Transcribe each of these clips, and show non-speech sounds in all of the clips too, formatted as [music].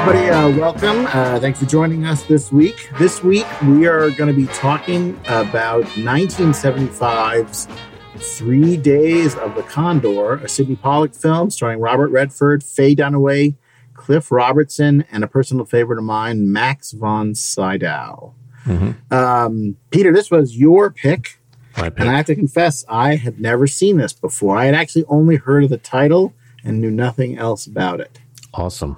everybody. Uh, welcome. Uh, thanks for joining us this week. This week, we are going to be talking about 1975's Three Days of the Condor, a Sydney Pollack film starring Robert Redford, Faye Dunaway, Cliff Robertson, and a personal favorite of mine, Max von Sydow. Mm-hmm. Um, Peter, this was your pick. pick. And I have to confess, I had never seen this before. I had actually only heard of the title and knew nothing else about it. Awesome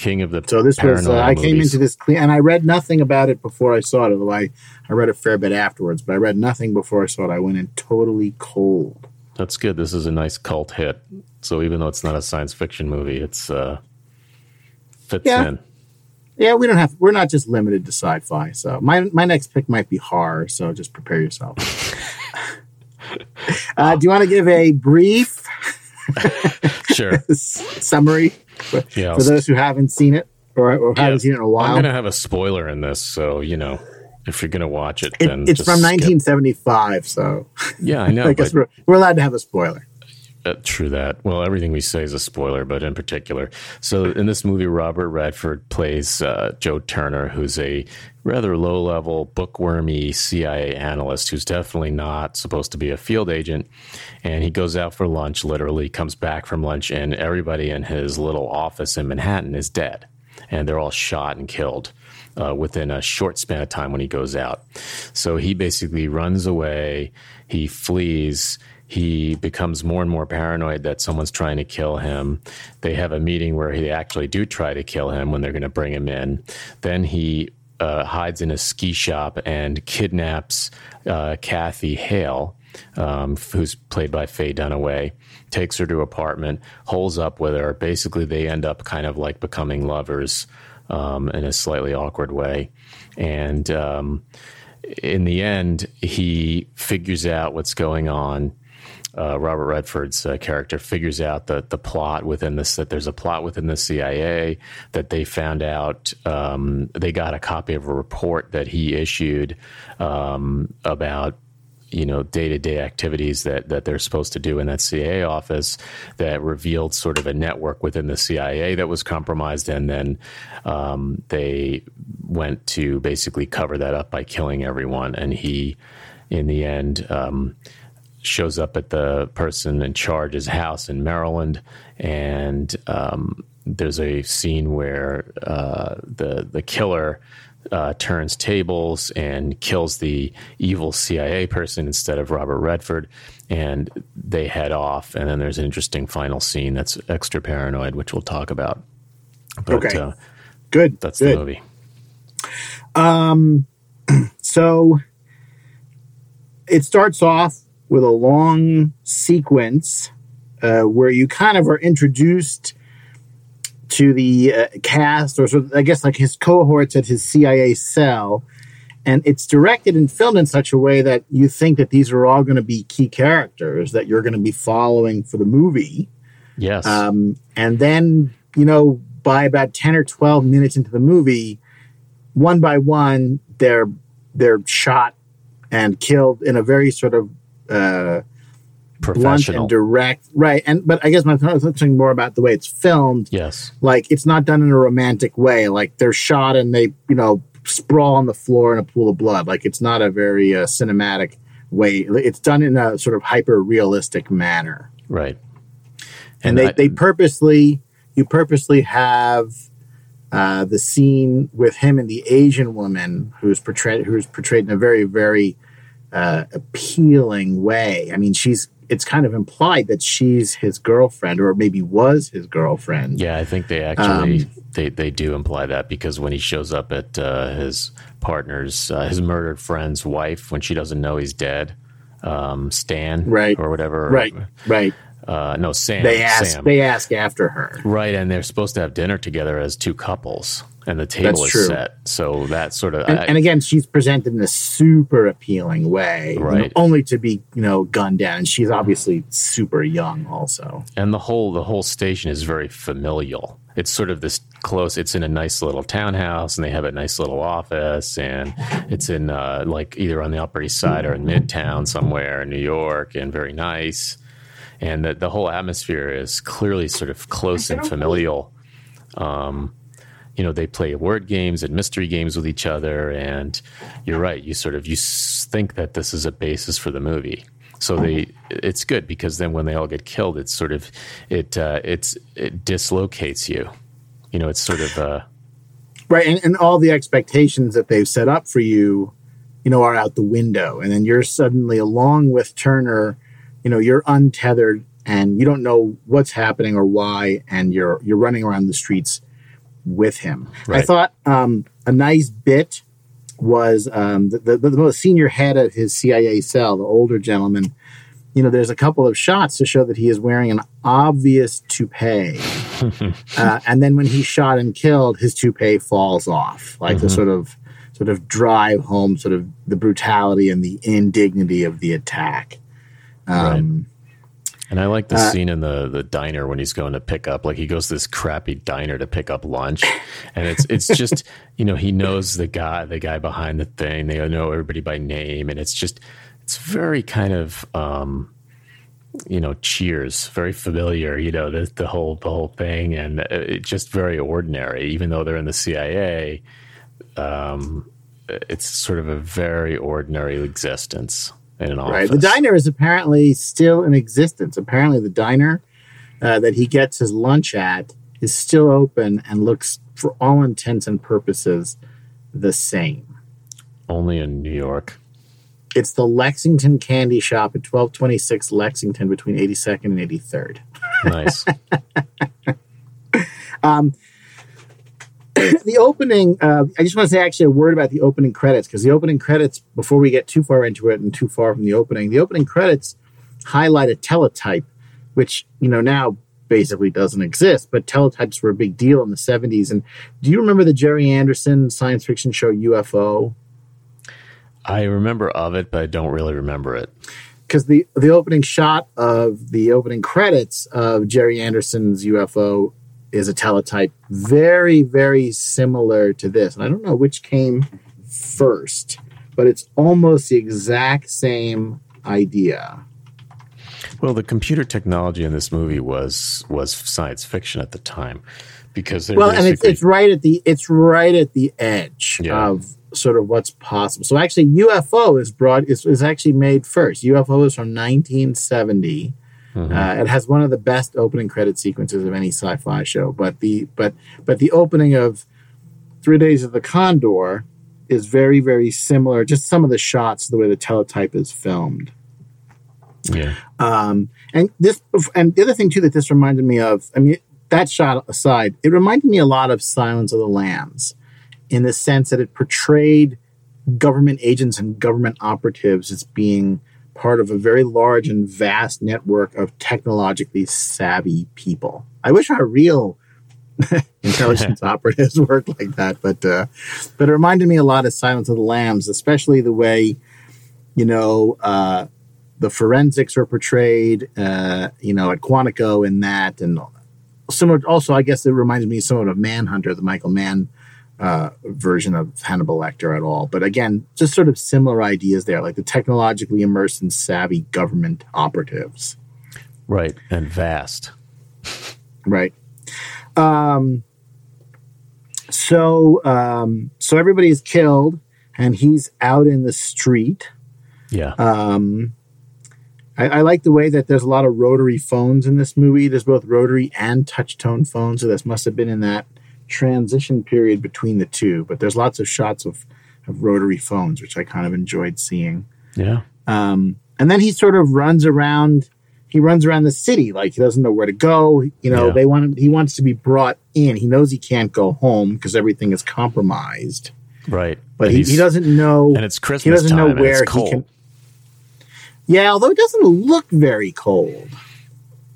king of the so this was uh, i came into this clean and i read nothing about it before i saw it although I, I read a fair bit afterwards but i read nothing before i saw it. I went in totally cold. That's good. This is a nice cult hit. So even though it's not a science fiction movie it's uh fits yeah. in. Yeah we don't have we're not just limited to sci-fi so my my next pick might be horror so just prepare yourself. [laughs] Uh, do you want to give a brief [laughs] sure. [laughs] summary for, yeah, for those who haven't seen it or, or yeah, haven't seen it in a while. I'm going to have a spoiler in this, so you know if you're going to watch it, it then it's from 1975. So yeah, I know. [laughs] I guess we're, we're allowed to have a spoiler. Uh, true that. Well, everything we say is a spoiler, but in particular. So in this movie, Robert Redford plays uh, Joe Turner, who's a rather low level, bookwormy CIA analyst who's definitely not supposed to be a field agent. And he goes out for lunch, literally, comes back from lunch, and everybody in his little office in Manhattan is dead. And they're all shot and killed. Uh, within a short span of time when he goes out. So he basically runs away, he flees, he becomes more and more paranoid that someone's trying to kill him. They have a meeting where they actually do try to kill him when they're going to bring him in. Then he uh, hides in a ski shop and kidnaps uh, Kathy Hale. Um, who's played by Faye Dunaway, takes her to apartment, holes up with her. Basically, they end up kind of like becoming lovers um, in a slightly awkward way. And um, in the end, he figures out what's going on uh, Robert Redford's uh, character figures out the the plot within this that there's a plot within the CIA that they found out um, they got a copy of a report that he issued um, about you know day to day activities that that they're supposed to do in that CIA office that revealed sort of a network within the CIA that was compromised, and then um, they went to basically cover that up by killing everyone, and he in the end um, shows up at the person in charge's house in Maryland, and um, there's a scene where uh, the the killer uh, turns tables and kills the evil CIA person instead of Robert Redford, and they head off. And then there's an interesting final scene that's extra paranoid, which we'll talk about. But, okay, uh, good. That's good. the movie. Um, [clears throat] so it starts off with a long sequence uh, where you kind of are introduced to the uh, cast, or sort of, I guess like his cohorts at his CIA cell. And it's directed and filmed in such a way that you think that these are all going to be key characters that you're going to be following for the movie. Yes. Um, and then, you know, by about 10 or 12 minutes into the movie, one by one, they're they're shot and killed in a very sort of uh, blunt and direct, right? And but I guess my thinking more about the way it's filmed. Yes, like it's not done in a romantic way. Like they're shot and they, you know, sprawl on the floor in a pool of blood. Like it's not a very uh, cinematic way. It's done in a sort of hyper realistic manner, right? And, and they I, they purposely you purposely have. Uh, the scene with him and the Asian woman who's portrayed who's portrayed in a very very uh, appealing way. I mean, she's it's kind of implied that she's his girlfriend or maybe was his girlfriend. Yeah, I think they actually um, they they do imply that because when he shows up at uh, his partner's uh, his murdered friend's wife when she doesn't know he's dead, um, Stan, right, or whatever, right, right. Uh, no, Sam. They ask. Sam. They ask after her. Right, and they're supposed to have dinner together as two couples, and the table That's is true. set. So that sort of. And, I, and, again, she's presented in a super appealing way, right? You know, only to be you know gunned down. And she's obviously super young, also. And the whole the whole station is very familial. It's sort of this close. It's in a nice little townhouse, and they have a nice little office, and it's in uh, like either on the Upper East Side or in Midtown somewhere in New York, and very nice and the, the whole atmosphere is clearly sort of close and familial. Um, you know they play word games and mystery games with each other, and you're right. You sort of you think that this is a basis for the movie. So they, it's good because then when they all get killed, it's sort of, it, uh, it's, it dislocates you. You know, it's sort of, uh, right, and, and all the expectations that they've set up for you, you know, are out the window, and then you're suddenly along with Turner, you know, you're untethered and you don't know what's happening or why, and you're you're running around the streets with him. Right. I thought um, a nice bit was um, the, the, the most senior head of his CIA cell, the older gentleman. You know, there's a couple of shots to show that he is wearing an obvious toupee, [laughs] uh, and then when he's shot and killed, his toupee falls off, like mm-hmm. the sort of sort of drive home sort of the brutality and the indignity of the attack. Um, and I like the uh, scene in the the diner when he's going to pick up, like he goes to this crappy diner to pick up lunch, and it's it's just [laughs] you know he knows the guy the guy behind the thing. They know everybody by name, and it's just it's very kind of um, you know Cheers, very familiar. You know the the whole the whole thing, and it's just very ordinary. Even though they're in the CIA, um, it's sort of a very ordinary existence in an office. Right. The diner is apparently still in existence. Apparently, the diner uh, that he gets his lunch at is still open and looks, for all intents and purposes, the same. Only in New York. It's the Lexington Candy Shop at 1226 Lexington between 82nd and 83rd. Nice. [laughs] um, the opening, uh, I just want to say actually a word about the opening credits because the opening credits, before we get too far into it and too far from the opening, the opening credits highlight a teletype, which, you know, now basically doesn't exist, but teletypes were a big deal in the 70s. And do you remember the Gerry Anderson science fiction show UFO? I remember of it, but I don't really remember it. Because the, the opening shot of the opening credits of Gerry Anderson's UFO is a teletype very, very similar to this. And I don't know which came first, but it's almost the exact same idea. Well, the computer technology in this movie was was science fiction at the time because well, and it's, it's right at the it's right at the edge yeah. of sort of what's possible. So actually, UFO is brought is, is actually made first. UFO is from 1970 Mm-hmm. Uh, it has one of the best opening credit sequences of any sci-fi show. But the but but the opening of Three Days of the Condor is very very similar. Just some of the shots, the way the teletype is filmed. Yeah. Um, and this and the other thing too that this reminded me of. I mean, that shot aside, it reminded me a lot of Silence of the Lambs, in the sense that it portrayed government agents and government operatives as being part of a very large and vast network of technologically savvy people. I wish our real [laughs] intelligence [laughs] operatives [laughs] worked like that, but uh, but it reminded me a lot of Silence of the Lambs, especially the way you know uh, the forensics are portrayed. Uh, you know, at Quantico in that, and similar. Also, I guess it reminds me somewhat of Manhunter, the Michael Mann uh, version of Hannibal Lecter at all. But again, just sort of similar ideas there, like the technologically immersed and savvy government operatives. Right. And vast. Right. Um, so, um, so everybody is killed and he's out in the street. Yeah. Um, I, I, like the way that there's a lot of rotary phones in this movie. There's both rotary and touch tone phones. So this must have been in that transition period between the two, but there's lots of shots of, of rotary phones, which I kind of enjoyed seeing. Yeah. Um, and then he sort of runs around. He runs around the city like he doesn't know where to go. You know, yeah. they want him. He wants to be brought in. He knows he can't go home because everything is compromised. Right, but he, he, doesn't know. And it's Christmas. He doesn't know where he can. Yeah, although it doesn't look very cold.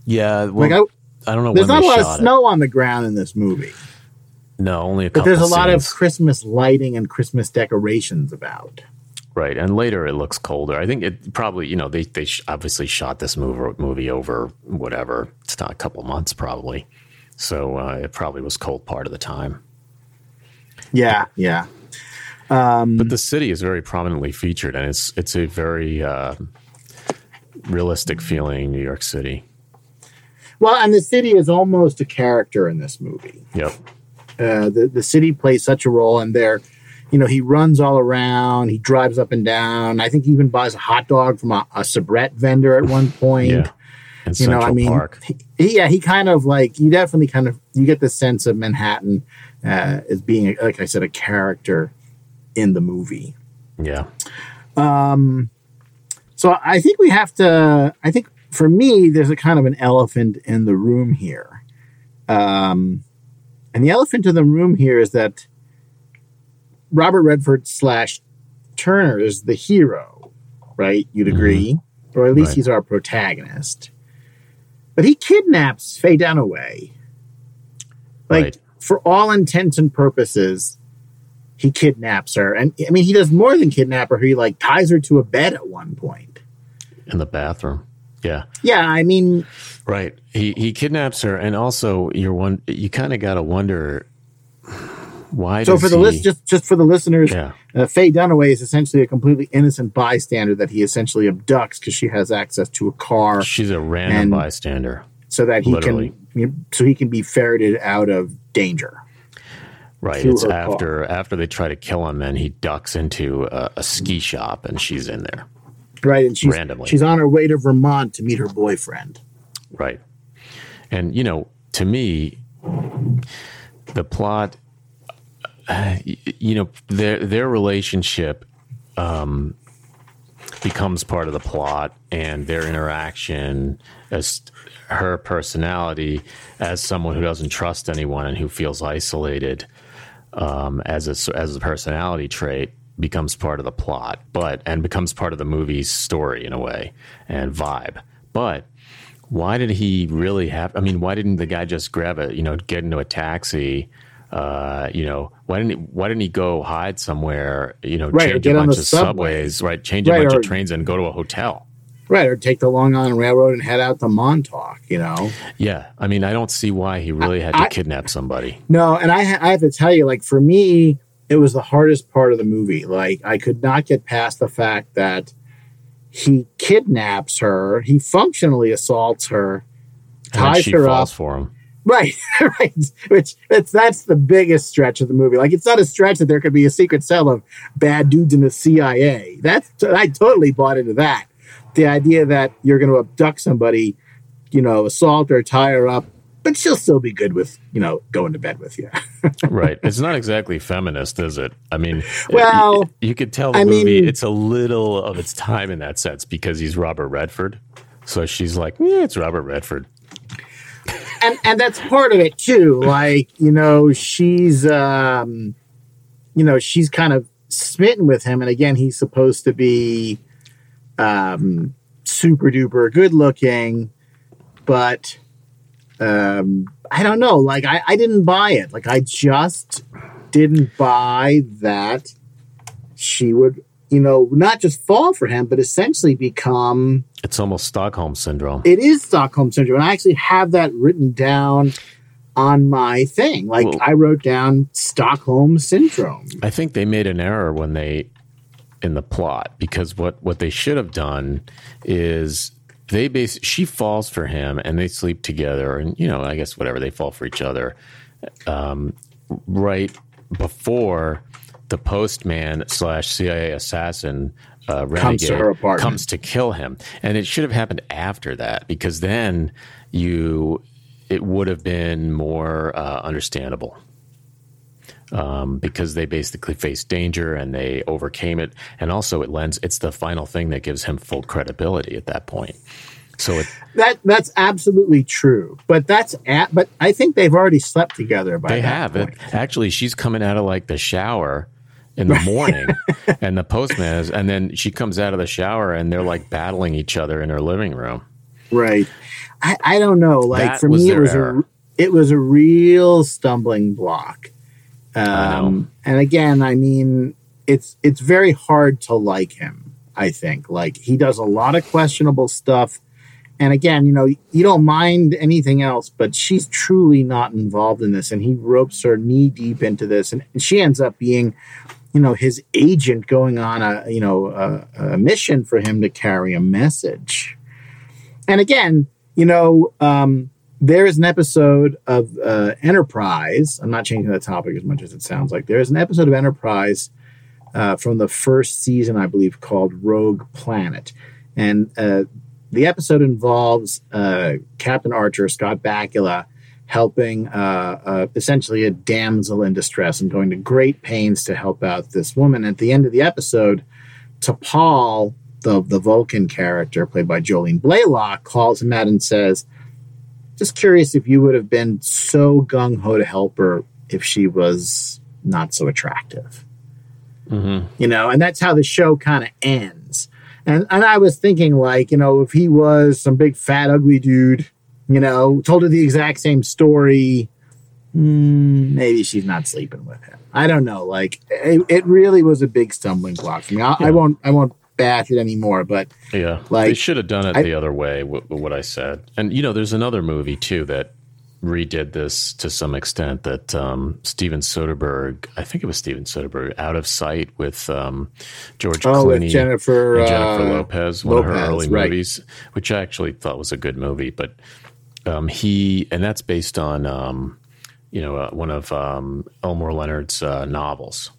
Yeah, well, like I, I don't know. There's not a lot of snow on the ground in this movie. No, only a couple. But there's a lot of Christmas lighting and Christmas decorations about. Right, and later it looks colder. I think it probably, you know, they they obviously shot this movie movie over whatever. It's not a couple months probably, so uh, it probably was cold part of the time. Yeah, yeah. Um, but the city is very prominently featured, and it's it's a very uh, realistic feeling New York City. Well, and the city is almost a character in this movie. Yep uh, the the city plays such a role, and they're you know he runs all around, he drives up and down. I think he even buys a hot dog from a, a Sabrett vendor at one point. Yeah. In you Central know, I mean, Park. he, yeah, he kind of like you definitely kind of you get the sense of Manhattan uh, as being, like I said, a character in the movie. Yeah. Um, so I think we have to. I think for me, there's a kind of an elephant in the room here, um, and the elephant in the room here is that Robert Redford slash Turner is the hero, right? You'd mm-hmm. agree, or at least Right. he's our protagonist. But he kidnaps Faye Dunaway. Like Right. for all intents and purposes, he kidnaps her. And I mean, he does more than kidnap her. He like ties her to a bed at one point. In the bathroom. Yeah. Yeah, I mean, Right. He he kidnaps her, and also you're one. You kind of got to wonder why. so for the he, list, just just for the listeners, yeah, uh, Faye Dunaway is essentially a completely innocent bystander that he essentially abducts because she has access to a car, she's a random and- bystander. so that he literally. can, you know, so he can be ferreted out of danger. Right. It's after after they try to kill him, and he ducks into a, a ski shop, and she's in there. Right, and she's Randomly. she's on her way to Vermont to meet her boyfriend. Right. And, you know, to me, the plot, you know, their, their relationship um, becomes part of the plot and their interaction as her personality as someone who doesn't trust anyone and who feels isolated um, as a as a personality trait becomes part of the plot, but and becomes part of the movie's story in a way and vibe. But why did he really have? I mean, why didn't the guy just grab it? You know, get into a taxi. Uh, you know, why didn't he, why didn't he go hide somewhere? You know, Right, change a bunch of subway. subways, right? Change a bunch or- of trains and go to a hotel. Right, or take the Long Island Railroad and head out to Montauk. You know, Yeah, I mean, I don't see why he really had to I- kidnap somebody. no, and I I have to tell you, like for me, it was the hardest part of the movie. Like I could not get past the fact that he kidnaps her, he functionally assaults her, ties her up. for him. Right, [laughs] right. Which that's that's the biggest stretch of the movie. Like it's not a stretch that there could be a secret cell of bad dudes in the CIA. That's I totally bought into that. The idea that you're going to abduct somebody, you know, assault her, tie her up, but she'll still be good with you know going to bed with you. [laughs] right. It's not exactly feminist, is it? I mean, Well, you, could tell the I movie mean- it's a little of its time in that sense because he's Robert Redford. So she's like, yeah, it's Robert Redford. and and that's part of it too. Like you know, she's um, you know, she's kind of smitten with him, and again, he's supposed to be um, super duper good looking, but um, I don't know. Like I, I didn't buy it. Like I just didn't buy that she would, you know, not just fall for him, but essentially become It's almost Stockholm syndrome. it is Stockholm syndrome, and I actually have that written down on my thing. Like Well- I wrote down Stockholm syndrome. I think they made an error when they in the plot because what what they should have done is they base she falls for him and they sleep together and you know I guess whatever they fall for each other. Um, right before the postman slash CIA assassin uh, Comes to renegade her apartment. comes to kill him. And it should have happened after that because then you it would have been more uh, understandable um, because they basically faced danger and they overcame it. And also, it lends it's the final thing that gives him full credibility at that point. So it, That that's absolutely true. But that's at, but I think they've already slept together by they have it. Actually, she's coming out of like the shower in the morning, [laughs] and the postman is, and then she comes out of the shower and they're like battling each other in her living room. Right. I, I don't know. Like That for me, it was a it was a real stumbling block. Um, and again, I mean, it's it's very hard to like him. I think like he does a lot of questionable stuff. And again, you know, you don't mind anything else, but she's truly not involved in this, and he ropes her knee deep into this, and, and she ends up being, you know, his agent going on a you know a, a mission for him to carry a message. And again, you know, um, there is an episode of uh, Enterprise. I'm not changing the topic as much as it sounds like. There is an episode of Enterprise uh, from the first season, I believe, called Rogue Planet. And uh, the episode involves uh, Captain Archer, Scott Bakula, helping uh, uh, essentially a damsel in distress and going to great pains to help out this woman. At the end of the episode, T'Pol, the, the Vulcan character played by Jolene Blalock, calls him out and says, just curious if you would have been so gung ho to help her if she was not so attractive. Mm-hmm. You know, and that's how the show kind of ends. And and I was thinking, like, you know, if he was some big fat ugly dude, you know, told her the exact same story, mm, maybe she's not sleeping with him. I don't know. Like, it, it really was a big stumbling block for me. I, yeah. I won't. I won't bash it anymore. But yeah, like they should have done it I, the other way. What, what I said, and you know, there's another movie too that redid this to some extent. That um, Steven Soderbergh, I think it was Steven Soderbergh, Out of Sight with um, George oh, Clooney, Jennifer and Jennifer uh, Lopez, one Lopez, of her early right. movies, which I actually thought was a good movie. But um, he, and that's based on. Um, you know, uh, one of um, Elmore Leonard's uh, novels,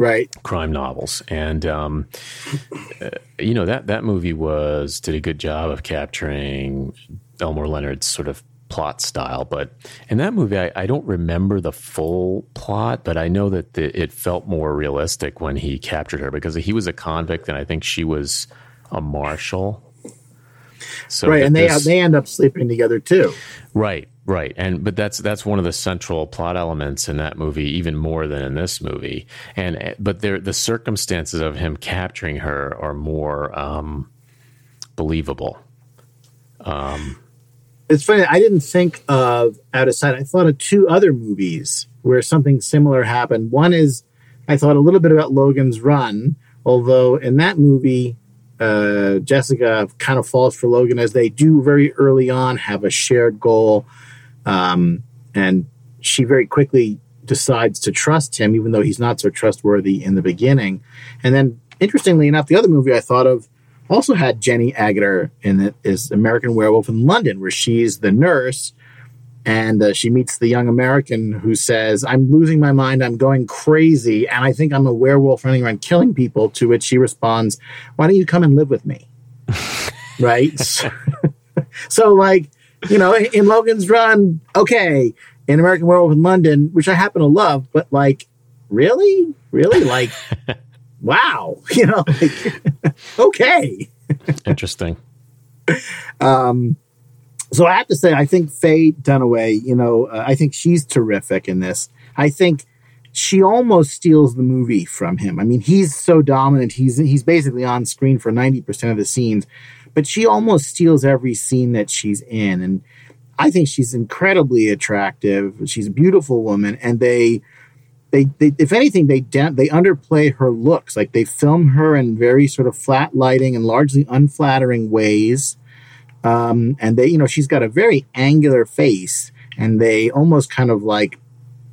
right. Crime novels. And um, uh, you know that that movie was did a good job of capturing elmore leonard's sort of plot style but in that movie i, I don't remember the full plot but i know that the, it felt more realistic when he captured her because he was a convict and i think she was a marshal. So right and they this, they end up sleeping together too. Right Right, and but that's that's one of the central plot elements in that movie, even more than in this movie. And but there, the circumstances of him capturing her are more um, believable. Um, it's funny. I didn't think of Out of Sight. I thought of two other movies where something similar happened. One is I thought a little bit about Logan's Run, although in that movie, uh, Jessica kind of falls for Logan as they do very early on have a shared goal um, and she very quickly decides to trust him, even though he's not so trustworthy in the beginning. And then, interestingly enough, the other movie I thought of also had Jenny Agutter in it, is American Werewolf in London, where she's the nurse and uh, she meets the young American who says, I'm losing my mind, I'm going crazy, and I think I'm a werewolf running around killing people. To which she responds, Why don't you come and live with me? [laughs] right? so, [laughs] so, like, you know, in Logan's Run, okay, in American Werewolf in London, which I happen to love, but like, really, really, like, [laughs] wow, [laughs] you know, like, [laughs] okay, interesting. Um, so I have to say, I think Faye Dunaway, you know, uh, I think she's terrific in this. I think she almost steals the movie from him. I mean, he's so dominant. He's he's basically on screen for ninety percent of the scenes but she almost steals every scene that she's in. And I think she's incredibly attractive. She's a beautiful woman, and they, they, they if anything, they they underplay her looks. Like they film her in very sort of flat lighting and largely unflattering ways. Um, and they, you know, she's got a very angular face, and they almost kind of like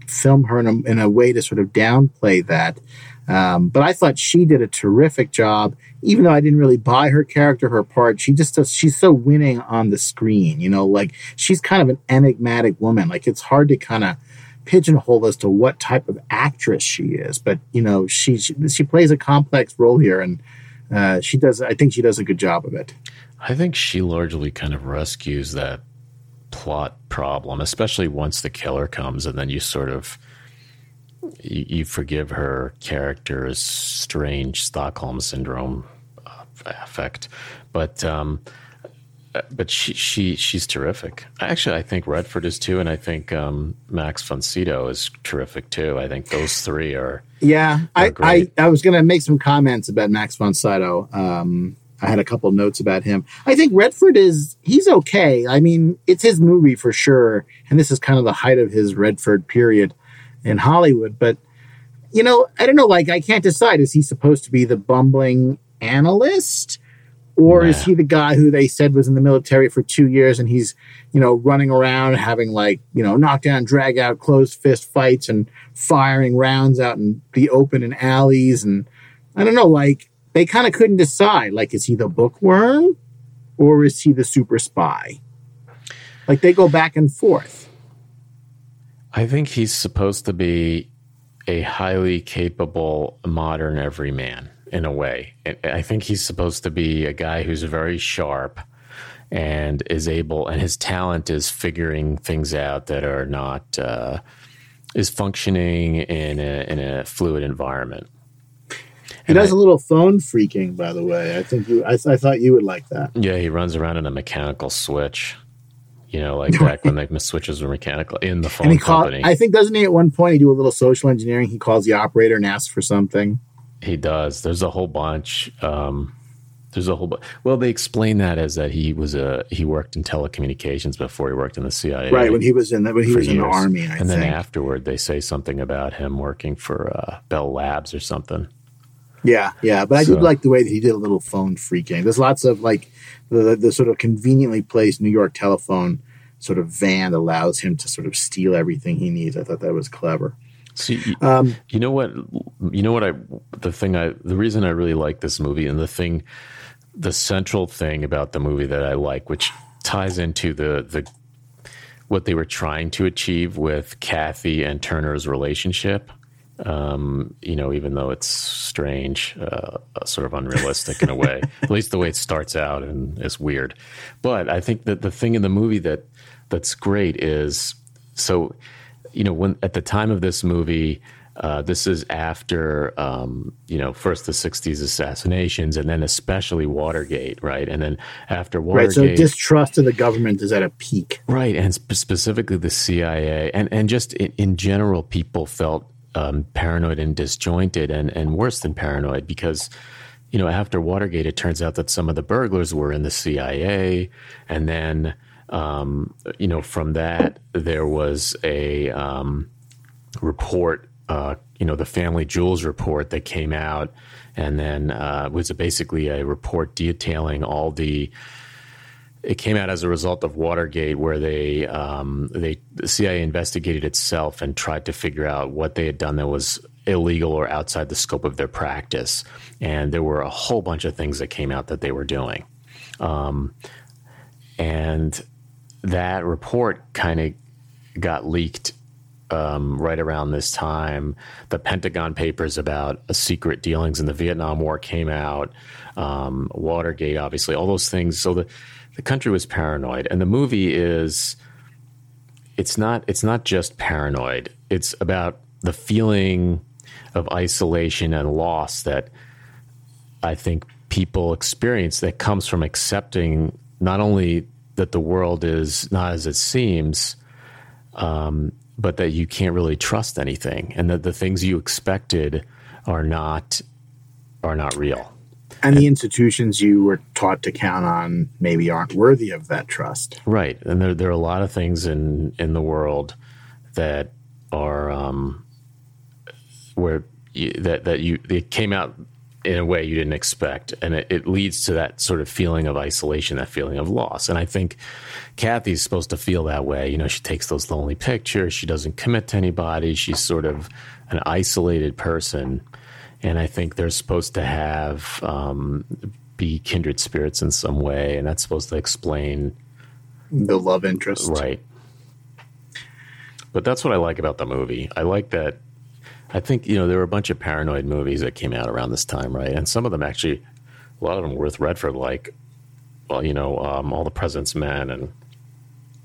film her in a, in a way to sort of downplay that. Um, but I thought she did a terrific job, even though I didn't really buy her character, her part. She just does, she's so winning on the screen, you know, like she's kind of an enigmatic woman. Like it's hard to kind of pigeonhole as to what type of actress she is, but you know, she she, she plays a complex role here, and uh, she does. I think she does a good job of it. I think she largely kind of rescues that plot problem, especially once the killer comes, and then you sort of you, you forgive her character's strange Stockholm syndrome uh, effect, but um, but she she she's terrific. Actually, I think Redford is too, and I think um, Max von Sydow is terrific too. I think those three are. Yeah, are I, I, I was going to make some comments about Max von Sydow. Um, I had a couple notes about him. I think Redford is he's okay. I mean, it's his movie for sure, and this is kind of the height of his Redford period in Hollywood. But you know, I don't know. Like, I can't decide. Is he supposed to be the bumbling analyst? Or nah. is he the guy who they said was in the military for two years and he's, you know, running around having like, you know, knockdown, drag out, closed fist fights and firing rounds out in the open in alleys? And I don't know, like, they kind of couldn't decide. Like, is he the bookworm or is he the super spy? Like they go back and forth. I think he's supposed to be a highly capable modern everyman in a way. I think he's supposed to be a guy who's very sharp and is able, and his talent is figuring things out that are not uh, is functioning in a in a fluid environment. He does I, a little phone freaking, by the way. I think you. I, I thought you would like that. Yeah, he runs around in a mechanical switch. You know, like back when the switches were mechanical in the [laughs] phone call, company. I think doesn't he at one point he do a little social engineering? He calls the operator and asks for something. He does. There's a whole bunch. Um, there's a whole bunch. Well, they explain that as that he was a he worked in telecommunications before he worked in the CIA. Right when he was in the, when he was years. in the army. I and think. then afterward, they say something about him working for uh, Bell Labs or something. Yeah, yeah, but I so, did like the way that he did a little phone freaking. There's lots of like the, the sort of conveniently placed New York telephone sort of van allows him to sort of steal everything he needs. I thought that was clever. See, um, you know what? You know what? I the thing I the reason I really like this movie and the thing, the central thing about the movie that I like, which ties into the the what they were trying to achieve with Kathy and Turner's relationship. Um, you know, even though it's strange, uh, sort of unrealistic in a way, [laughs] at least the way it starts out and is weird. But I think that the thing in the movie that that's great is so, you know, when at the time of this movie, uh, this is after, um, you know, first the 60s assassinations and then especially Watergate, right? And then after Watergate. Right, so distrust of the government is at a peak. Right, and sp- specifically the CIA. And, and just in, in general, people felt um, paranoid and disjointed and, and worse than paranoid because you know after watergate it turns out that some of the burglars were in the cia and then um, you know from that there was a um, report uh, you know the family jewels report that came out. And then uh, was basically a report detailing all the it came out as a result of Watergate, where they um, they the CIA investigated itself and tried to figure out what they had done that was illegal or outside the scope of their practice. And there were a whole bunch of things that came out that they were doing, um, and that report kind of got leaked um, right around this time. The Pentagon Papers about secret dealings in the Vietnam War came out. Um, Watergate, obviously, all those things. So the the country was paranoid, and the movie is it's not it's not just paranoid. It's about the feeling of isolation and loss that I think people experience that comes from accepting not only that the world is not as it seems, um, but that you can't really trust anything, and that the things you expected are not are not real and the institutions you were taught to count on maybe aren't worthy of that trust. Right, and there there are a lot of things in in the world that are um, where you, that that you it came out in a way you didn't expect, and it, it, leads to that sort of feeling of isolation, that feeling of loss. And I think Kathy's supposed to feel that way. You know, she takes those lonely pictures. She doesn't commit to anybody. She's sort of an isolated person and I think they're supposed to have um, be kindred spirits in some way, and that's supposed to explain the love interest, right? But that's what I like about the movie. I like that. I think you know there were a bunch of paranoid movies that came out around this time, right? And some of them actually, a lot of them worth Redford, like, well, you know, um, all the President's Men, and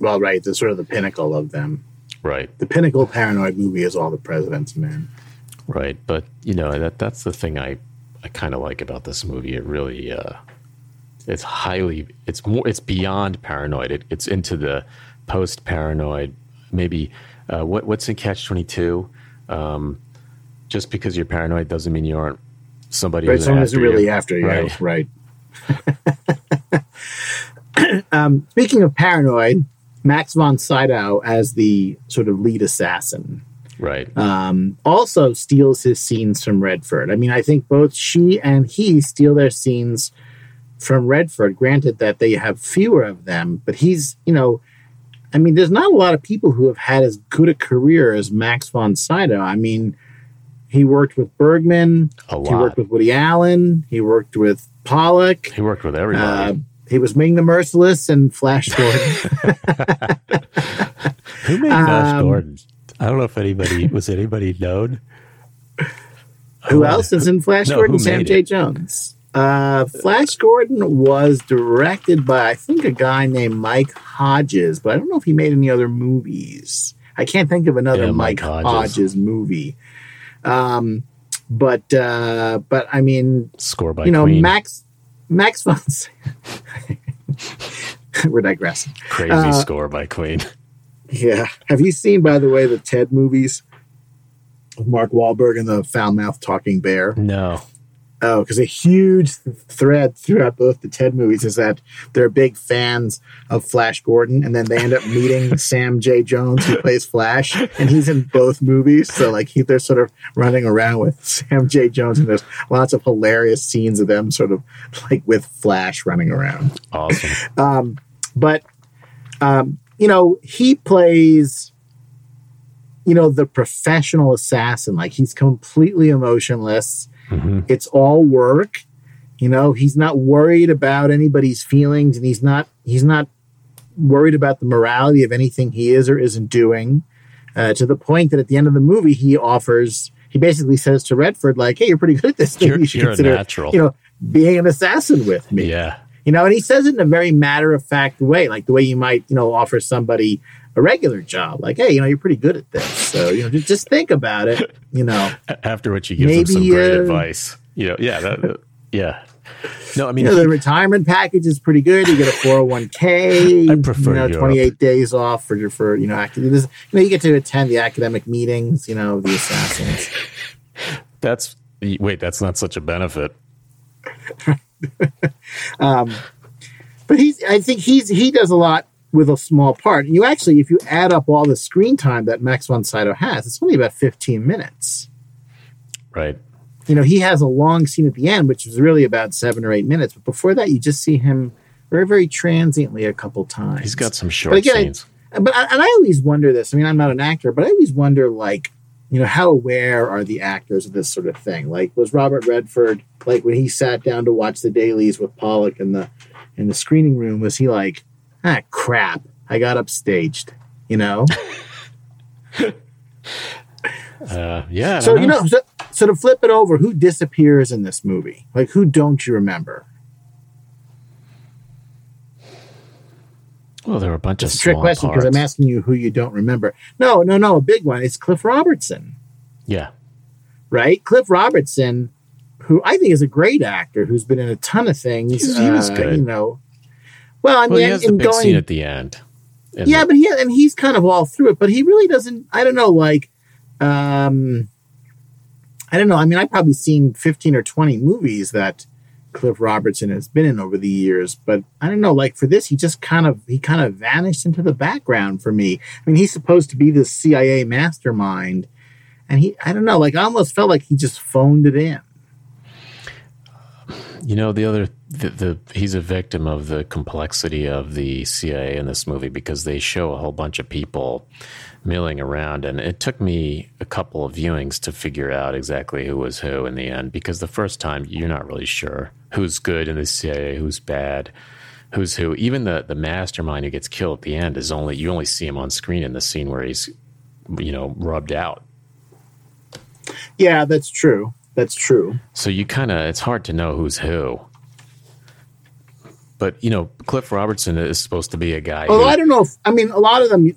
well, right, the sort of the pinnacle of them, right? The pinnacle paranoid movie is all the President's Men. Right, but you know that that's the thing I I kind of like about this movie. It really uh, it's highly it's more it's beyond paranoid. It, it's into the post paranoid. Maybe uh, what what's in Catch Twenty Two. Um, just because you're paranoid doesn't mean you aren't somebody. Right, someone isn't really after you. Right. right. [laughs] um, speaking of paranoid, Max von Sydow as the sort of lead assassin Right. Um, also steals his scenes from Redford. I mean, I think both she and he steal their scenes from Redford. Granted that they have fewer of them, but he's, you know, I mean, there's not a lot of people who have had as good a career as Max von Sydow. I mean, he worked with Bergman. A lot. He worked with Woody Allen. He worked with Pollack. He worked with everybody. Uh, he was Ming the Merciless and Flash Gordon. [laughs] Who made Flash um, Gordon? I don't know if anybody [laughs] was anybody known. Who oh, else is in Flash no, Gordon? Sam J. Jones. Uh, Flash Gordon was directed by I think a guy named Mike Hodges, but I don't know if he made any other movies. I can't think of another yeah, Mike, Mike Hodges. Hodges. movie. Um, but uh, but I mean, score by you know Queen. Max Max von. [laughs] We're digressing. Crazy uh, score by Queen. Yeah. Have you seen, by the way, the Ted movies? with Mark Wahlberg and the foul mouth talking bear. No. Oh, because a huge thread throughout both the Ted movies is that they're big fans of Flash Gordon, and then they end up meeting [laughs] Sam J. Jones, who plays Flash, and he's in both movies. So, like, he, they're sort of running around with [laughs] Sam J. Jones, and there's lots of hilarious scenes of them sort of like with Flash running around. Awesome. Um, but, um, you know, he plays you know, the professional assassin. Like he's completely emotionless. Mm-hmm. It's all work. You know, he's not worried about anybody's feelings and he's not he's not worried about the morality of anything he is or isn't doing. Uh, to the point that at the end of the movie he offers he basically says to Redford, like, hey, you're pretty good at this thing. You're, you should consider, natural. you know, being an assassin with me. Yeah. You know, and he says it in a very matter of fact way, like the way you might, you know, offer somebody a regular job. Like, hey, you know, you're pretty good at this. So, you know, just, just think about it, you know. [laughs] After which he gives maybe, them some great uh, advice. You know, yeah, that, yeah. No, I mean, you know, the retirement package is pretty good. You get a 401k. [laughs] I prefer you know, 28 days off for, for you know, academic, you know, you get to attend the academic meetings, you know, the assassins. That's, wait, that's not such a benefit. [laughs] [laughs] um, but he's, I think he's, he does a lot with a small part. And you actually, if you add up all the screen time that Max von Sydow has, it's only about 15 minutes. Right. You know, he has a long scene at the end, which is really about seven or eight minutes. But before that, you just see him very, very transiently a couple times. He's got some short but again, scenes. I, but I, and I always wonder this. I mean, I'm not an actor, but I always wonder, like, you know, how aware are the actors of this sort of thing? Like, was Robert Redford like when he sat down to watch the dailies with Pollack in the in the screening room? Was he like, ah, crap, I got upstaged, you know? [laughs] uh, yeah. So, know. you know, so, so to flip it over, who disappears in this movie? Like, who don't you remember? Well, there were a bunch it's of a trick question because I'm asking you who you don't remember. No, no, no, a big one. It's Cliff Robertson. Yeah. Right? Cliff Robertson, who I think is a great actor, who's been in a ton of things. He's, he was uh, good. You know, well, I mean, well, he has the big going, scene at the end. Yeah, the, but he and he's kind of all through it, but he really doesn't. I don't know, like, um, I don't know. I mean, I've probably seen fifteen or twenty movies that Cliff Robertson has been in over the years, but I don't know. Like for this, he just kind of he kind of vanished into the background for me. I mean, he's supposed to be the CIA mastermind, and he I don't know. Like I almost felt like he just phoned it in. You know, the other the, the, he's a victim of the complexity of the CIA in this movie because they show a whole bunch of people milling around, and it took me a couple of viewings to figure out exactly who was who in the end. Because the first time you're not really sure who's good in the CIA, who's bad, who's who. Even the the mastermind who gets killed at the end is only you only see him on screen in the scene where he's you know rubbed out. Yeah, that's true. That's true. So you kind of it's hard to know who's who but you know, Cliff Robertson is supposed to be a guy. Although who, I don't know if I mean a lot of them.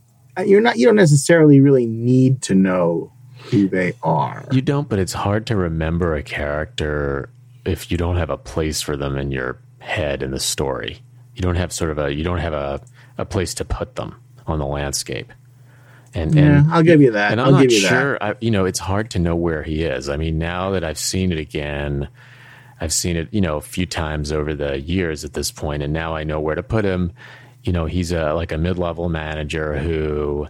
You're not. You don't necessarily really need to know who they are. You don't, but it's hard to remember a character if you don't have a place for them in your head in the story. You don't have sort of a. You don't have a a place to put them on the landscape. And, yeah, and, I'll give you that. And I'm I'll not sure. I, you know, it's hard to know where he is. I mean, now that I've seen it again, I've seen it, you know, a few times over the years at this point, and now I know where to put him. You know, he's a like a mid-level manager who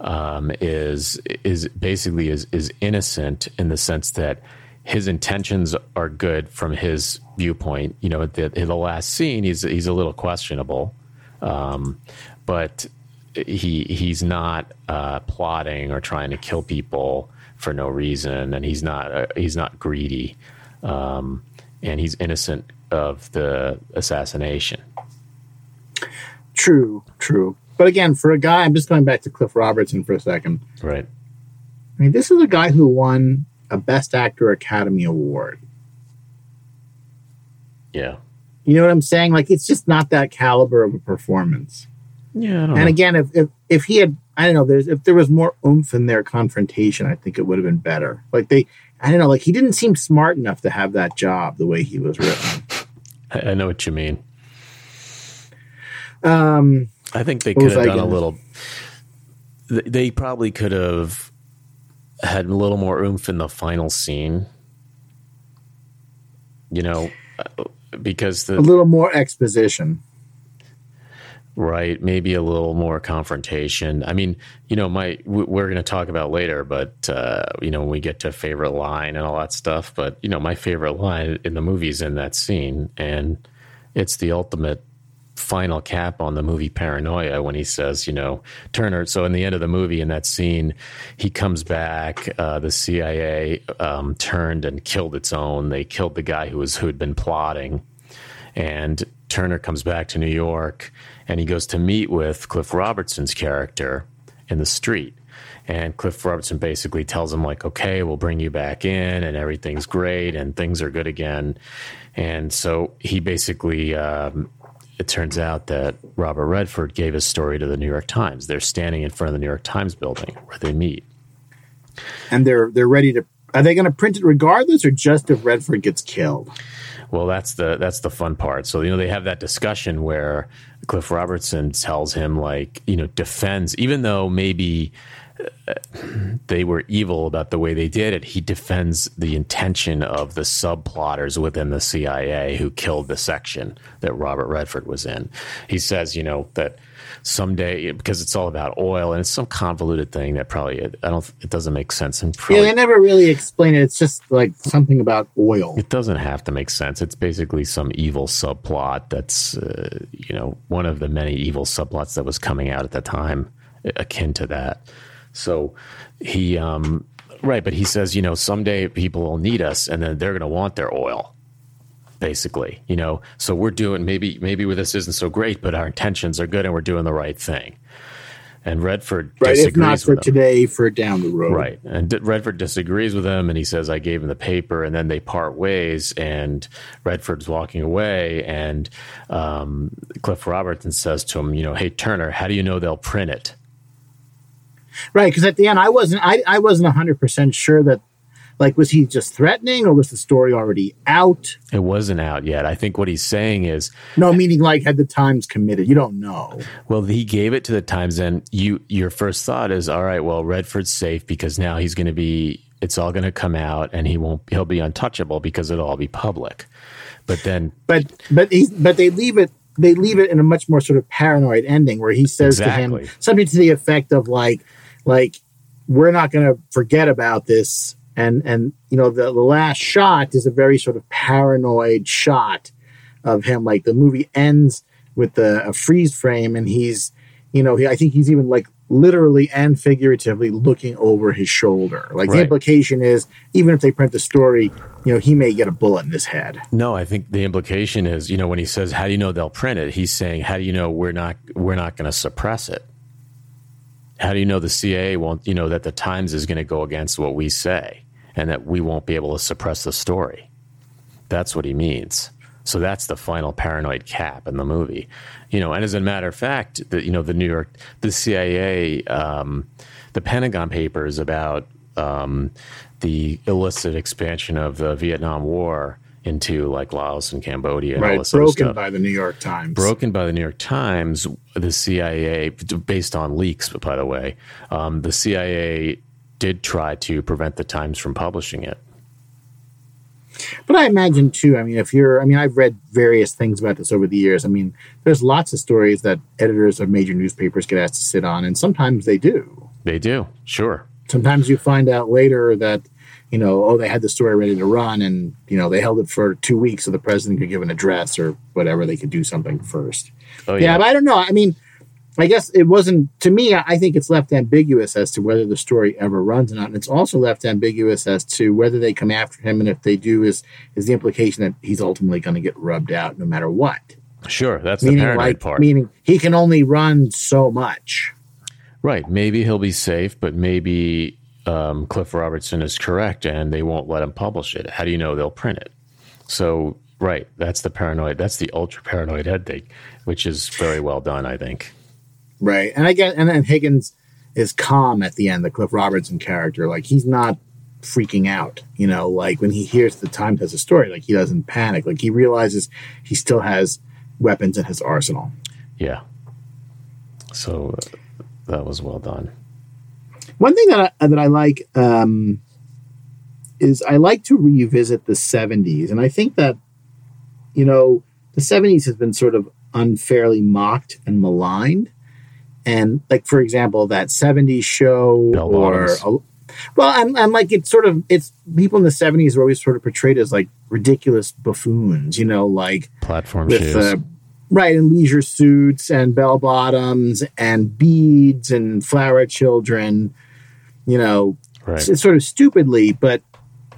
um, is is basically is is innocent in the sense that his intentions are good from his viewpoint. You know, the, in the last scene, he's he's a little questionable, um, but he he's not uh, plotting or trying to kill people for no reason, and he's not uh, he's not greedy. Um, and he's innocent of the assassination. True, true. But again, for a guy, I'm just going back to Cliff Robertson for a second. Right. I mean, this is a guy who won a Best Actor Academy Award. Yeah. You know what I'm saying? Like, it's just not that caliber of a performance. Yeah. And know. again, if, if if he had, I don't know, there's if there was more oomph in their confrontation, I think it would have been better. Like they, I don't know, like he didn't seem smart enough to have that job the way he was written. I, I know what you mean. Um, I think they could have done a little. They probably could have had a little more oomph in the final scene. You know, uh, because the a little more exposition. Right, maybe a little more confrontation. I mean, you know, my we're going to talk about later, but uh, you know, when we get to favorite line and all that stuff. But you know, my favorite line in the movie is in that scene, and it's the ultimate final cap on the movie Paranoia when he says, you know, Turner. So in the end of the movie, in that scene, he comes back. Uh, the CIA um, turned and killed its own. They killed the guy who was who had been plotting, and Turner comes back to New York, and he goes to meet with Cliff Robertson's character in the street. And Cliff Robertson basically tells him, like, okay, we'll bring you back in, and everything's great, and things are good again. And so he basically um, it turns out that Robert Redford gave his story to the New York Times. They're standing in front of the New York Times building where they meet. And they're they're ready to are they going to print it regardless or just if Redford gets killed? Well, that's the that's the fun part. So, you know, they have that discussion where Cliff Robertson tells him like, you know, defends even though maybe they were evil about the way they did it. He defends the intention of the subplotters within the CIA who killed the section that Robert Redford was in. He says, you know, that someday because it's all about oil and it's some convoluted thing that probably I don't it doesn't make sense. And probably, yeah they never really explain it. It's just like something about oil. It doesn't have to make sense. It's basically some evil subplot that's uh, you know one of the many evil subplots that was coming out at the time akin to that so he, um, right, but he says, you know, someday people will need us, and then they're going to want their oil, basically. You know, so we're doing maybe maybe this isn't so great, but our intentions are good, and we're doing the right thing. And Redford right, if not for today, for down the road, right? And D- Redford disagrees with him, and he says, "I gave him the paper," and then they part ways, and Redford's walking away, and um, Cliff Robertson says to him, "You know, hey Turner, how do you know they'll print it?" Right, because at the end, I wasn't, I, I wasn't hundred percent sure that, like, was he just threatening, or was the story already out? It wasn't out yet. I think what he's saying is no, meaning like had the Times committed. You don't know. Well, he gave it to the Times, and you, your first thought is, all right, well, Redford's safe because now he's going to be, it's all going to come out, and he won't, he'll be untouchable because it'll all be public. But then, but but he's, but they leave it they leave it in a much more sort of paranoid ending where he says exactly. to him something to the effect of like like we're not going to forget about this. And and you know the, the last shot is a very sort of paranoid shot of him. Like the movie ends with the a freeze frame and he's you know he, i think he's even like literally and figuratively looking over his shoulder. Like right. the implication is even if they print the story you know he may get a bullet in his head. No i think the implication is you know when he says how do you know they'll print it? he's saying how do you know we're not we're not going to suppress it how do you know the CIA won't, you know, that the Times is going to go against what we say and that we won't be able to suppress the story? That's what he means. So that's the final paranoid cap in the movie, you know. And as a matter of fact, the, you know, the New York, the CIA, um, the Pentagon Papers about um, the illicit expansion of the Vietnam War into like Laos and Cambodia and right, all this broken by the New York Times. Broken by the New York Times, the CIA, based on leaks, but by the way, um, the CIA did try to prevent the Times from publishing it. But I imagine too. I mean, if you're, I mean, I've read various things about this over the years. I mean, there's lots of stories that editors of major newspapers get asked to sit on, and sometimes they do. They do, sure. Sometimes you find out later that you know, oh, they had the story ready to run and, you know, they held it for two weeks so the president could give an address or whatever. They could do something first. Oh, yeah. yeah, but I don't know. I mean, I guess it wasn't, to me, I think it's left ambiguous as to whether the story ever runs or not. And it's also left ambiguous as to whether they come after him. And if they do, is, is the implication that he's ultimately going to get rubbed out no matter what. Sure, that's meaning the paranoid like part. meaning he can only run so much. right. Maybe he'll be safe, but maybe um, Cliff Robertson is correct and they won't let him publish it. How do you know they'll print it? So, right, that's the paranoid. That's the ultra paranoid head thing, which is very well done, I think. Right. And I get and then Higgins is calm at the end, the Cliff Robertson character. Like he's not freaking out, you know, like when he hears the time has a story, like he doesn't panic. Like he realizes he still has weapons in his arsenal. Yeah. So uh, that was well done. One thing that I, that I like um, is I like to revisit the 70s. And I think that, you know, the 70s has been sort of unfairly mocked and maligned. And, like, for example, that 70s show Bell or. bottoms. Well, I'm, I'm like, it's sort of, it's people in the 70s were always sort of portrayed as like ridiculous buffoons, you know, like Platform with shoes. uh, right in leisure suits and bell bottoms and beads and flower children you know right. it's, sort of stupidly but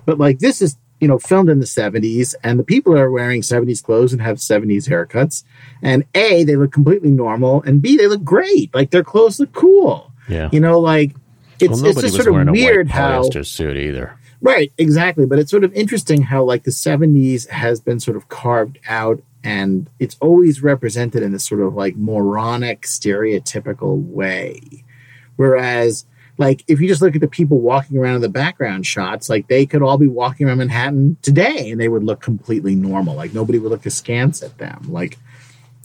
but like this is you know filmed in the 70s and the people are wearing 70s clothes and have 70s haircuts and a they look completely normal and b they look great like their clothes look cool yeah. you know like it's, well, it's just sort of weird how suit either. Right, exactly. But it's sort of interesting how like the 70s has been sort of carved out and it's always represented in this sort of like moronic, stereotypical way. Whereas like if you just look at the people walking around in the background shots, like they could all be walking around Manhattan today and they would look completely normal. Like nobody would look askance at them. Like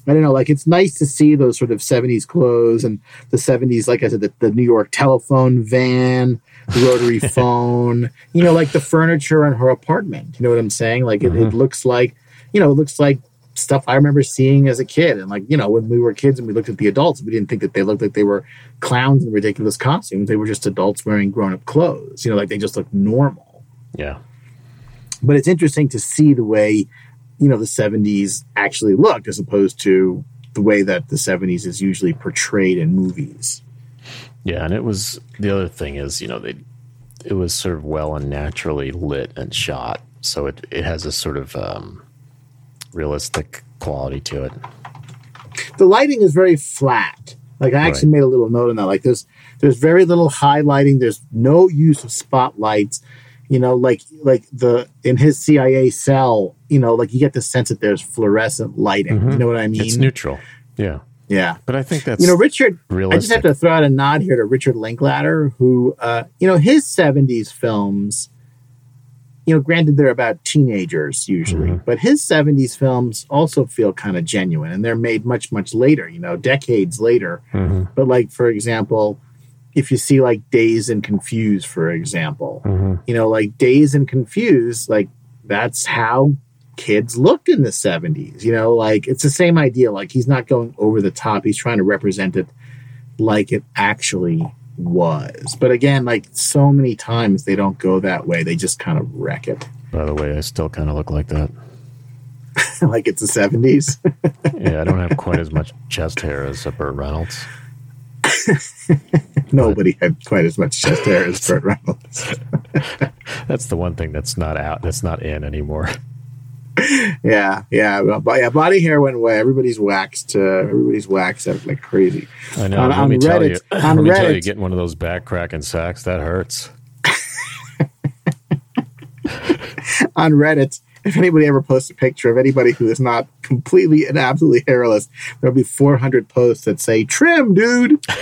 I don't know, like it's nice to see those sort of 70s clothes and the 70s, like I said, the, the New York telephone van, the rotary [laughs] phone, you know, like the furniture in her apartment. You know what I'm saying? Like it, it mm-hmm. looks like, you know, it looks like stuff I remember seeing as a kid. And like, you know, when we were kids and we looked at the adults, we didn't think that they looked like they were clowns in ridiculous costumes. They were just adults wearing grown up clothes. You know, like they just looked normal Yeah. but it's interesting to see the way you know the 70s actually looked as opposed to the way that the 70s is usually portrayed in movies Yeah, and it was the other thing is, you know, they it was sort of well and naturally lit and shot, so it it has a sort of um, realistic quality to it. the lighting is very flat. Like i actually Right. made a little note on that. Like there's there's very little highlighting there's no use of spotlights. You know like like the in his cia cell you know like you get the sense that there's fluorescent lighting. You know what i mean? It's neutral. Yeah, yeah. But I think that's you know richard i just have to throw out a nod here to richard linklater who uh you know his 70s films you know granted they're about teenagers usually Mm-hmm. but his 70s films also feel kind of genuine and they're made much much later you know decades later Mhm, but like for example if you see like Dazed and Confused for example mhm. you know like Dazed and Confused like that's how kids looked in the 70s you know like it's the same idea like he's not going over the top he's trying to represent it like it actually was but again like so many times they don't go that way they just kind of wreck it By the way, I still kind of look like that. [laughs] like it's the 70s [laughs] Yeah, I don't have quite as much chest hair as Burt Reynolds. [laughs] nobody had quite as much chest hair as Burt Reynolds That's the one thing that's not out. That's not in anymore. [laughs] yeah yeah but yeah body hair went away everybody's waxed uh, everybody's waxed out like crazy I know. On- let on me tell you. Reddit- on let me tell you, Reddit- getting one of those back cracking sacks that hurts. [laughs] on Reddit, if anybody ever posts a picture of anybody who is not completely and absolutely hairless, there'll be 400 posts that say "trim, dude." [laughs]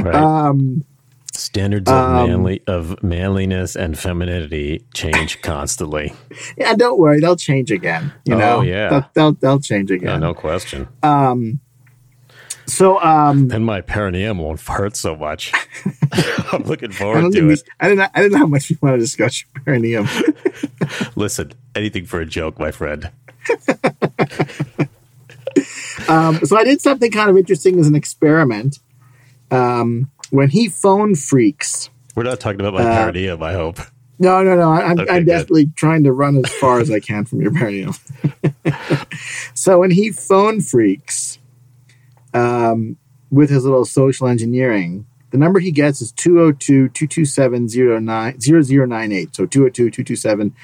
Right. Um, Standards of um, manly of manliness and femininity change constantly. [laughs] yeah, don't worry, they'll change again. You Oh, know, yeah. they'll they'll, they'll change Yeah, again. no question. Um, so um, Then my perineum won't hurt so much. [laughs] [laughs] I'm looking forward to it. I didn't I didn't know how much you want to discuss your perineum. Listen, anything for a joke, my friend. Um, so I did something kind of interesting as an experiment. Um, when he phone freaks. We're not talking about my Uh, perineum, I hope. No, no, no. I'm, Okay, I'm definitely trying to run as far as I can from your perineum. [laughs] so when he phone freaks um, with his little social engineering, the number he gets is 202 227 0098. So 202 227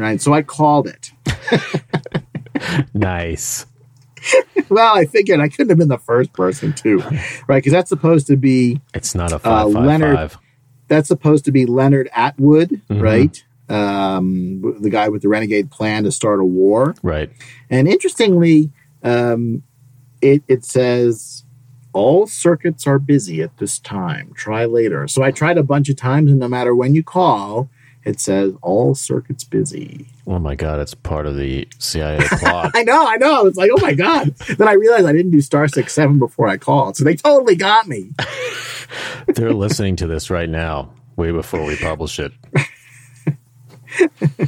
009. So I called it. [laughs] nice. [laughs] [laughs] well, I figured I couldn't have been the first person too, right? Because that's supposed to be it's not a five, uh, five, Leonard. Five. That's supposed to be Leonard Atwood, mm-hmm. right? Um, the guy with the renegade plan to start a war, right? And interestingly, um, it it says all circuits are busy at this time. Try later. So I tried a bunch of times, and no matter when you call, it says all circuits busy. Oh my god, it's part of the CIA plot. [laughs] I know, I know. It's like, oh my god. then I realized I didn't do star six seven before I called, so they totally got me. [laughs] They're listening to this right now, way before we publish it. [laughs]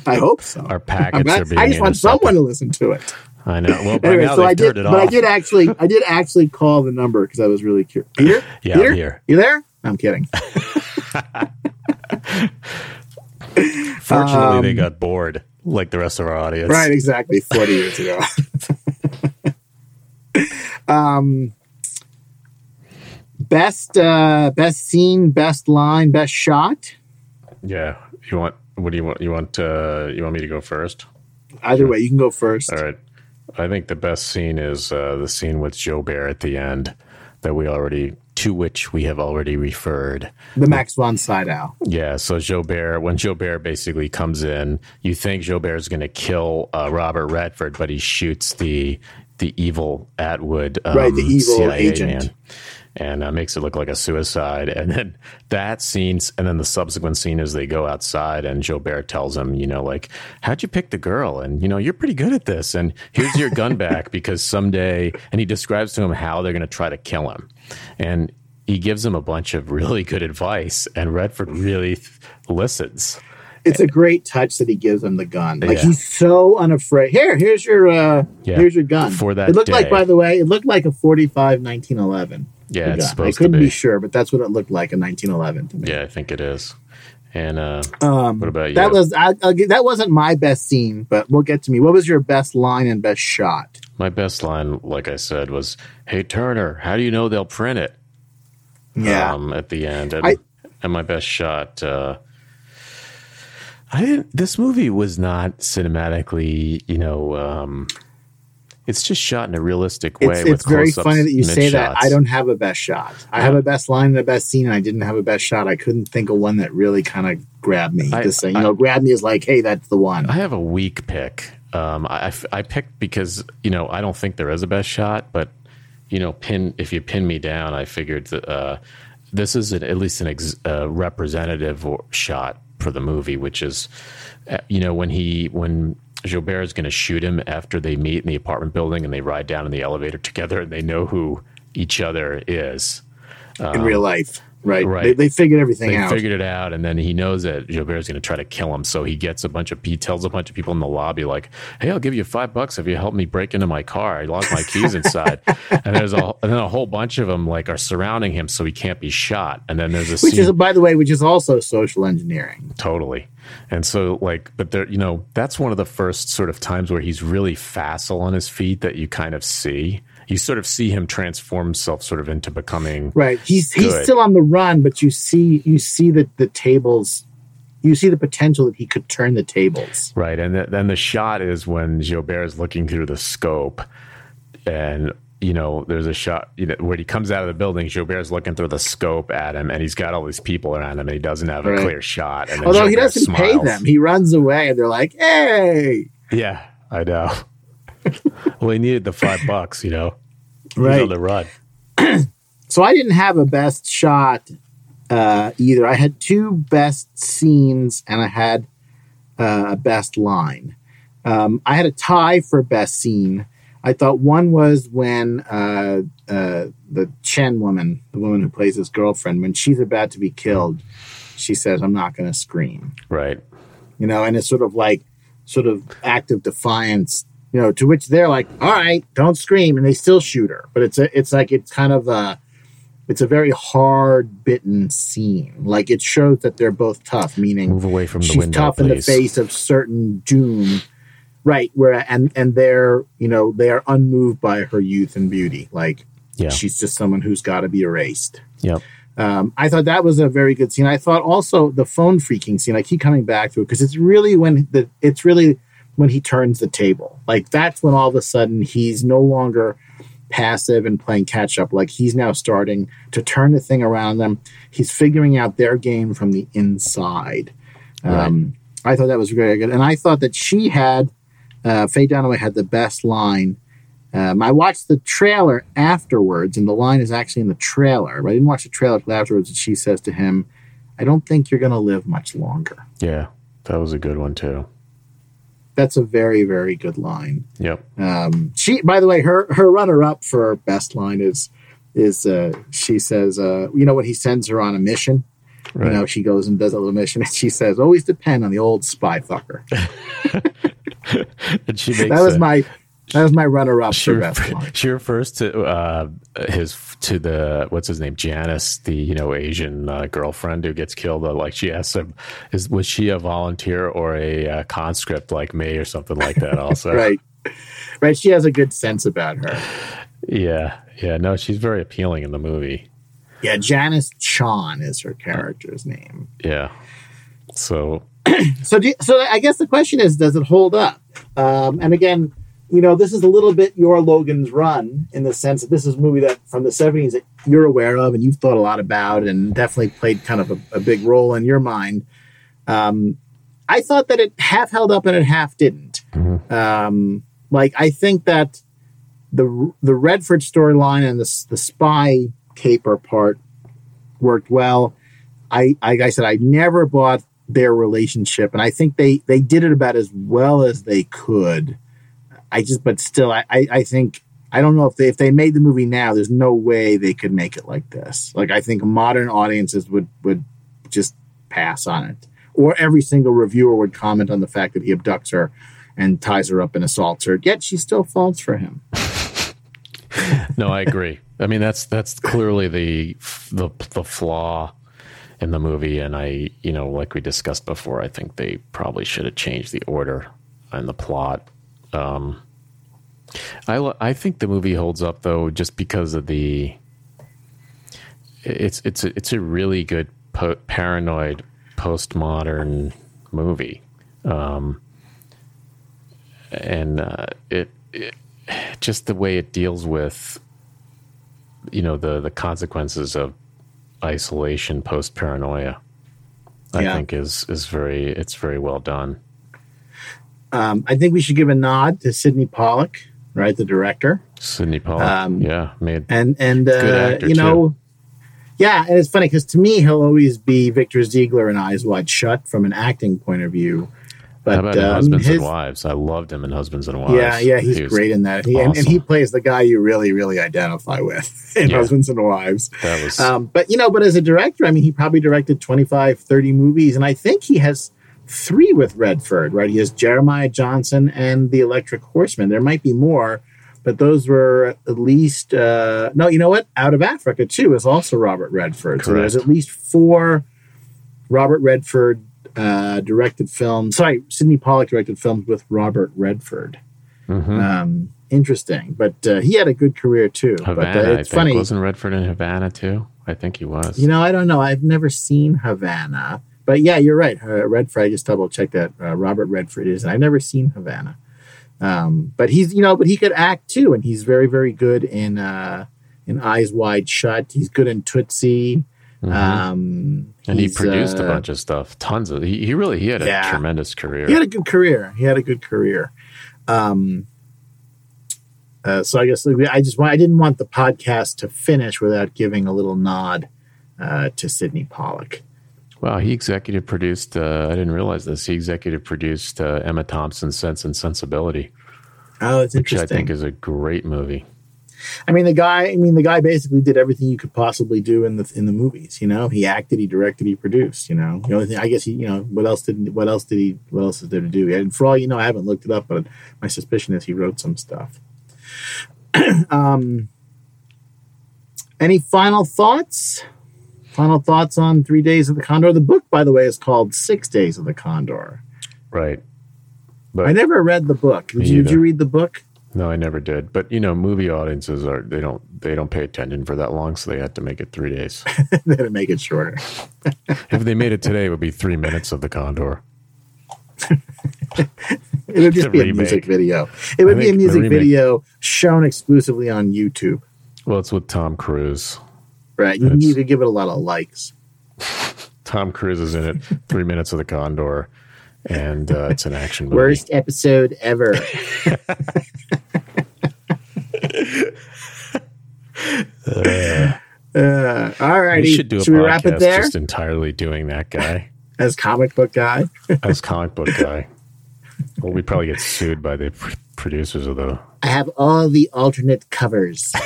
I hope so. Our packets not, are being. I just want someone to listen to it. I know. Well, anyway, so I did, but off. I did actually, I did actually call the number because I was really curious. Peter, yeah, Peter, here. You there? I'm kidding. Fortunately, um, they got bored like the rest of our audience. Right, exactly. 40 years ago. [laughs] um, best uh, best scene, best line, best shot. Yeah, you want what do you want? You want uh, you want me to go first? Either way, you can go first. All right. I think the best scene is uh, the scene with Joubert at the end that we already to which we have already referred. The Max von Sydow. Yeah, so Joubert, when Joubert basically comes in, you think Joubert is going to kill uh, Robert Redford, but he shoots the the evil Atwood, um, right? The evil CIA agent. Man and uh, makes it look like a suicide. [laughs] And then that scene, and then the subsequent scene is they go outside, and Joubert tells him, you know, like, how'd you pick the girl? And, you know, you're pretty good at this. And here's your gun [laughs] back because someday, and he describes to him how they're going to try to kill him. And he gives him a bunch of really good advice, and Redford really th- listens. It's a great touch that he gives him the gun. Like yeah. he's so unafraid. Here, here's your uh yeah. here's your gun. For that, it looked day. like, by the way, it looked like a 45 1911. Yeah, it's supposed I couldn't to be. be. sure, but that's what it looked like in 1911 to me. Yeah, I think it is. And uh, um, what about you? That was I, that wasn't my best scene, but we'll get to me. What was your best line and best shot? My best line, like I said, was, "Hey Turner, how do you know they'll print it?" Yeah, um, at the end, and, I, and my best shot. Uh, I didn't. This movie was not cinematically, you know. Um, it's just shot in a realistic way. It's, it's very funny that you say that. I don't have a best shot. I have a best line and a best scene, and I didn't have a best shot. I couldn't think of one that really kind of grabbed me. I, to say, you know, grab me is like, hey, that's the one. I have a weak pick. Um, I, I picked because you know I don't think there is a best shot, but you know, pin if you pin me down, I figured that uh, this is an, at least an ex, uh, representative shot for the movie, which is, uh, you know, when he when Joubert is going to shoot him after they meet in the apartment building and they ride down in the elevator together and they know who each other is um, in real life. Right. Right. They, they figured everything they out. figured it out. And then he knows that Joubert is going to try to kill him. So he gets a bunch of, he tells a bunch of people in the lobby, like, Hey, I'll give you five bucks if you help me break into my car. I lost my keys inside. [laughs] and there's a, and then a whole bunch of them like are surrounding him so he can't be shot. And then there's a which scene, is, by the way, which is also social engineering. Totally. And so, like, but there, you know, that's one of the first sort of times where he's really facile on his feet that you kind of see you sort of see him transform himself sort of into becoming right. He's good. he's still on the run, but you see you see that the tables you see the potential that he could turn the tables. Right, and th- then the shot is when Joubert is looking through the scope, and you know, there's a shot you know, where he comes out of the building. Joubert's looking through the scope at him, and he's got all these people around him, and he doesn't have a right. clear shot. And Although Joubert he doesn't smiles. pay them, he runs away, and they're like, "Hey!" Yeah, I know. [laughs] well, he needed the five bucks, you know. right. on the run. [clears throat] so I didn't have a best shot uh, either. I had two best scenes and I had uh, a best line. Um, I had a tie for best scene. I thought one was when uh, uh, the Chen woman, the woman who plays his girlfriend, when she's about to be killed, she says, "I'm not going to scream." Right. You know, and it's sort of like sort of act of defiance you know, to which they're like, "All right, don't scream," and they still shoot her. But it's a, it's like it's kind of a, it's a very hard bitten scene. Like it shows that they're both tough, meaning move away from the she's window, tough please. in the face of certain doom, right? Where and and they're you know they are unmoved by her youth and beauty. Like yeah. she's just someone who's got to be erased. yeah Um, I thought that was a very good scene. I thought also the phone freaking scene. I keep coming back to it because it's really when the it's really when he turns the table. Like that's when all of a sudden he's no longer passive and playing catch up. Like he's now starting to turn the thing around them. He's figuring out their game from the inside. Right. Um, I thought that was very good, and I thought that she had uh, Faye Dunaway had the best line. Um, I watched the trailer afterwards, and the line is actually in the trailer. But I didn't watch the trailer till afterwards. And she says to him, "I don't think you're going to live much longer." Yeah, that was a good one too. That's a very, very good line. Yep. Um, she, by the way, her her runner up for best line is is uh, she says, uh, you know, what? he sends her on a mission, Right. you know, she goes and does a little mission, and she says, "Always depend on the old spy fucker." [laughs] [laughs] [laughs] and she makes That was a- my that was my runner up she, refer- she refers to uh, his to the what's his name Janice, the you know Asian uh, girlfriend who gets killed. Uh, like she asks him, "Is was she a volunteer or a uh, conscript like me or something like that?" Also, [laughs] right, right. She has a good sense about her. Yeah, yeah. No, she's very appealing in the movie. Yeah, Janice Chan is her character's name. Yeah. So [clears throat] So, do you- so I guess the question is, does it hold up? Um, and again, you know, this is a little bit your Logan's Run in the sense that this is a movie that from the seventies that you're aware of and you've thought a lot about and definitely played kind of a, a big role in your mind. Um, I thought that it half held up and it half didn't. Mhm. Um, like I think that the the Redford storyline and the the spy caper part worked well. I like I said, I never bought their relationship, and I think they they did it about as well as they could. I just, but still, I I, I think I don't know if they if they made the movie now, there's no way they could make it like this. Like I think modern audiences would would just pass on it, or every single reviewer would comment on the fact that he abducts her and ties her up and assaults her. Yet she still falls for him. [laughs] no, I agree. I mean, that's that's clearly the the the flaw in the movie, and I, you know, like we discussed before, I think they probably should have changed the order and the plot. Um, I I think the movie holds up though, just because of the. It's it's a, it's a really good po- paranoid postmodern movie, um, and uh, it, it just the way it deals with you know the the consequences of isolation post paranoia i Yeah. think is is very it's very well done Um, I think we should give a nod to Sydney Pollack, right, the director. sydney pollack Um, yeah made and and uh, you know, yeah, and it's funny because to me he'll always be Victor Ziegler in Eyes Wide Shut from an acting point of view. But how about um, husbands his- and wives i loved him in husbands and wives yeah, yeah, he's He great in that. He, and, and he plays the guy you really, really identify with [laughs] in Yeah. Husbands and Wives. that was Um, but you know, but as a director, I mean, he probably directed 25, 30 movies, and I think he has three with Redford, right? He has Jeremiah Johnson and The Electric Horseman. There might be more, but those were at least uh, no. You know what? Out of Africa too is also Robert Redford. So there's at least four Robert Redford uh, directed films. Sorry, Sydney Pollack directed films with Robert Redford. Mhm. Um, interesting, but uh, he had a good career too. but havana uh, i it's think funny. wasn't redford in havana too i think he was You know, I don't know. I've never seen Havana, but yeah, you're right. Uh, Redford. I just double checked that uh, Robert Redford is. And I've never seen Havana, um, but he's you know, but he could act too, and he's very very good in uh, in Eyes Wide Shut. He's good in Tootsie. Mhm. Um, and he produced a uh, bunch of stuff tons of he, he really he had a Yeah. tremendous career He had a good career. He had a good career. Um, uh, so I guess I just want, I didn't want the podcast to finish without giving a little nod uh, to Sydney Pollack. Wow, he executive produced. Uh, I didn't realize this. He executive produced uh, Emma Thompson's Sense and Sensibility, Oh, it's which I think is a great movie. I mean, the guy. I mean, the guy basically did everything you could possibly do in the in the movies. You know, he acted, he directed, he produced. You know, the only thing I guess he, you know, what else did what else did he what else is there to do? And for all you know, I haven't looked it up, but my suspicion is he wrote some stuff. [clears throat] um, any final thoughts? Final thoughts on Three Days of the Condor. The book, by the way, is called Six Days of the Condor. Right. But I never read the book. Did you, did you read the book? No, I never did. But you know, movie audiences are they don't they don't pay attention for that long, so they had to make it three days. [laughs] they had to make it shorter. [laughs] if they made it today, it would be three minutes of the Condor. [laughs] it would just be a music video. It would be a music video shown exclusively on YouTube. Well, it's with Tom Cruise. Right. You That's- need to give it a lot of likes. Tom Cruise is in it. Three minutes of the Condor, and uh, it's an action movie. Worst episode ever. Uh, all righty. We should do a we wrap it podcast there just entirely doing that guy [laughs] as comic book guy? [laughs] as comic book guy. Well, we'd probably get sued by the pr- producers of the. I have all the alternate covers. [laughs]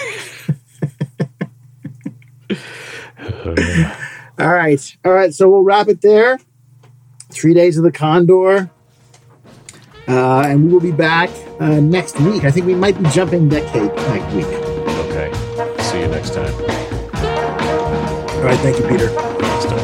all right. All right. So we'll wrap it there. Three days of the Condor. Uh, and we will be back uh, next week. I think we might be jumping decade next week. Okay. See you next time. All right. Thank you, Peter. Next time.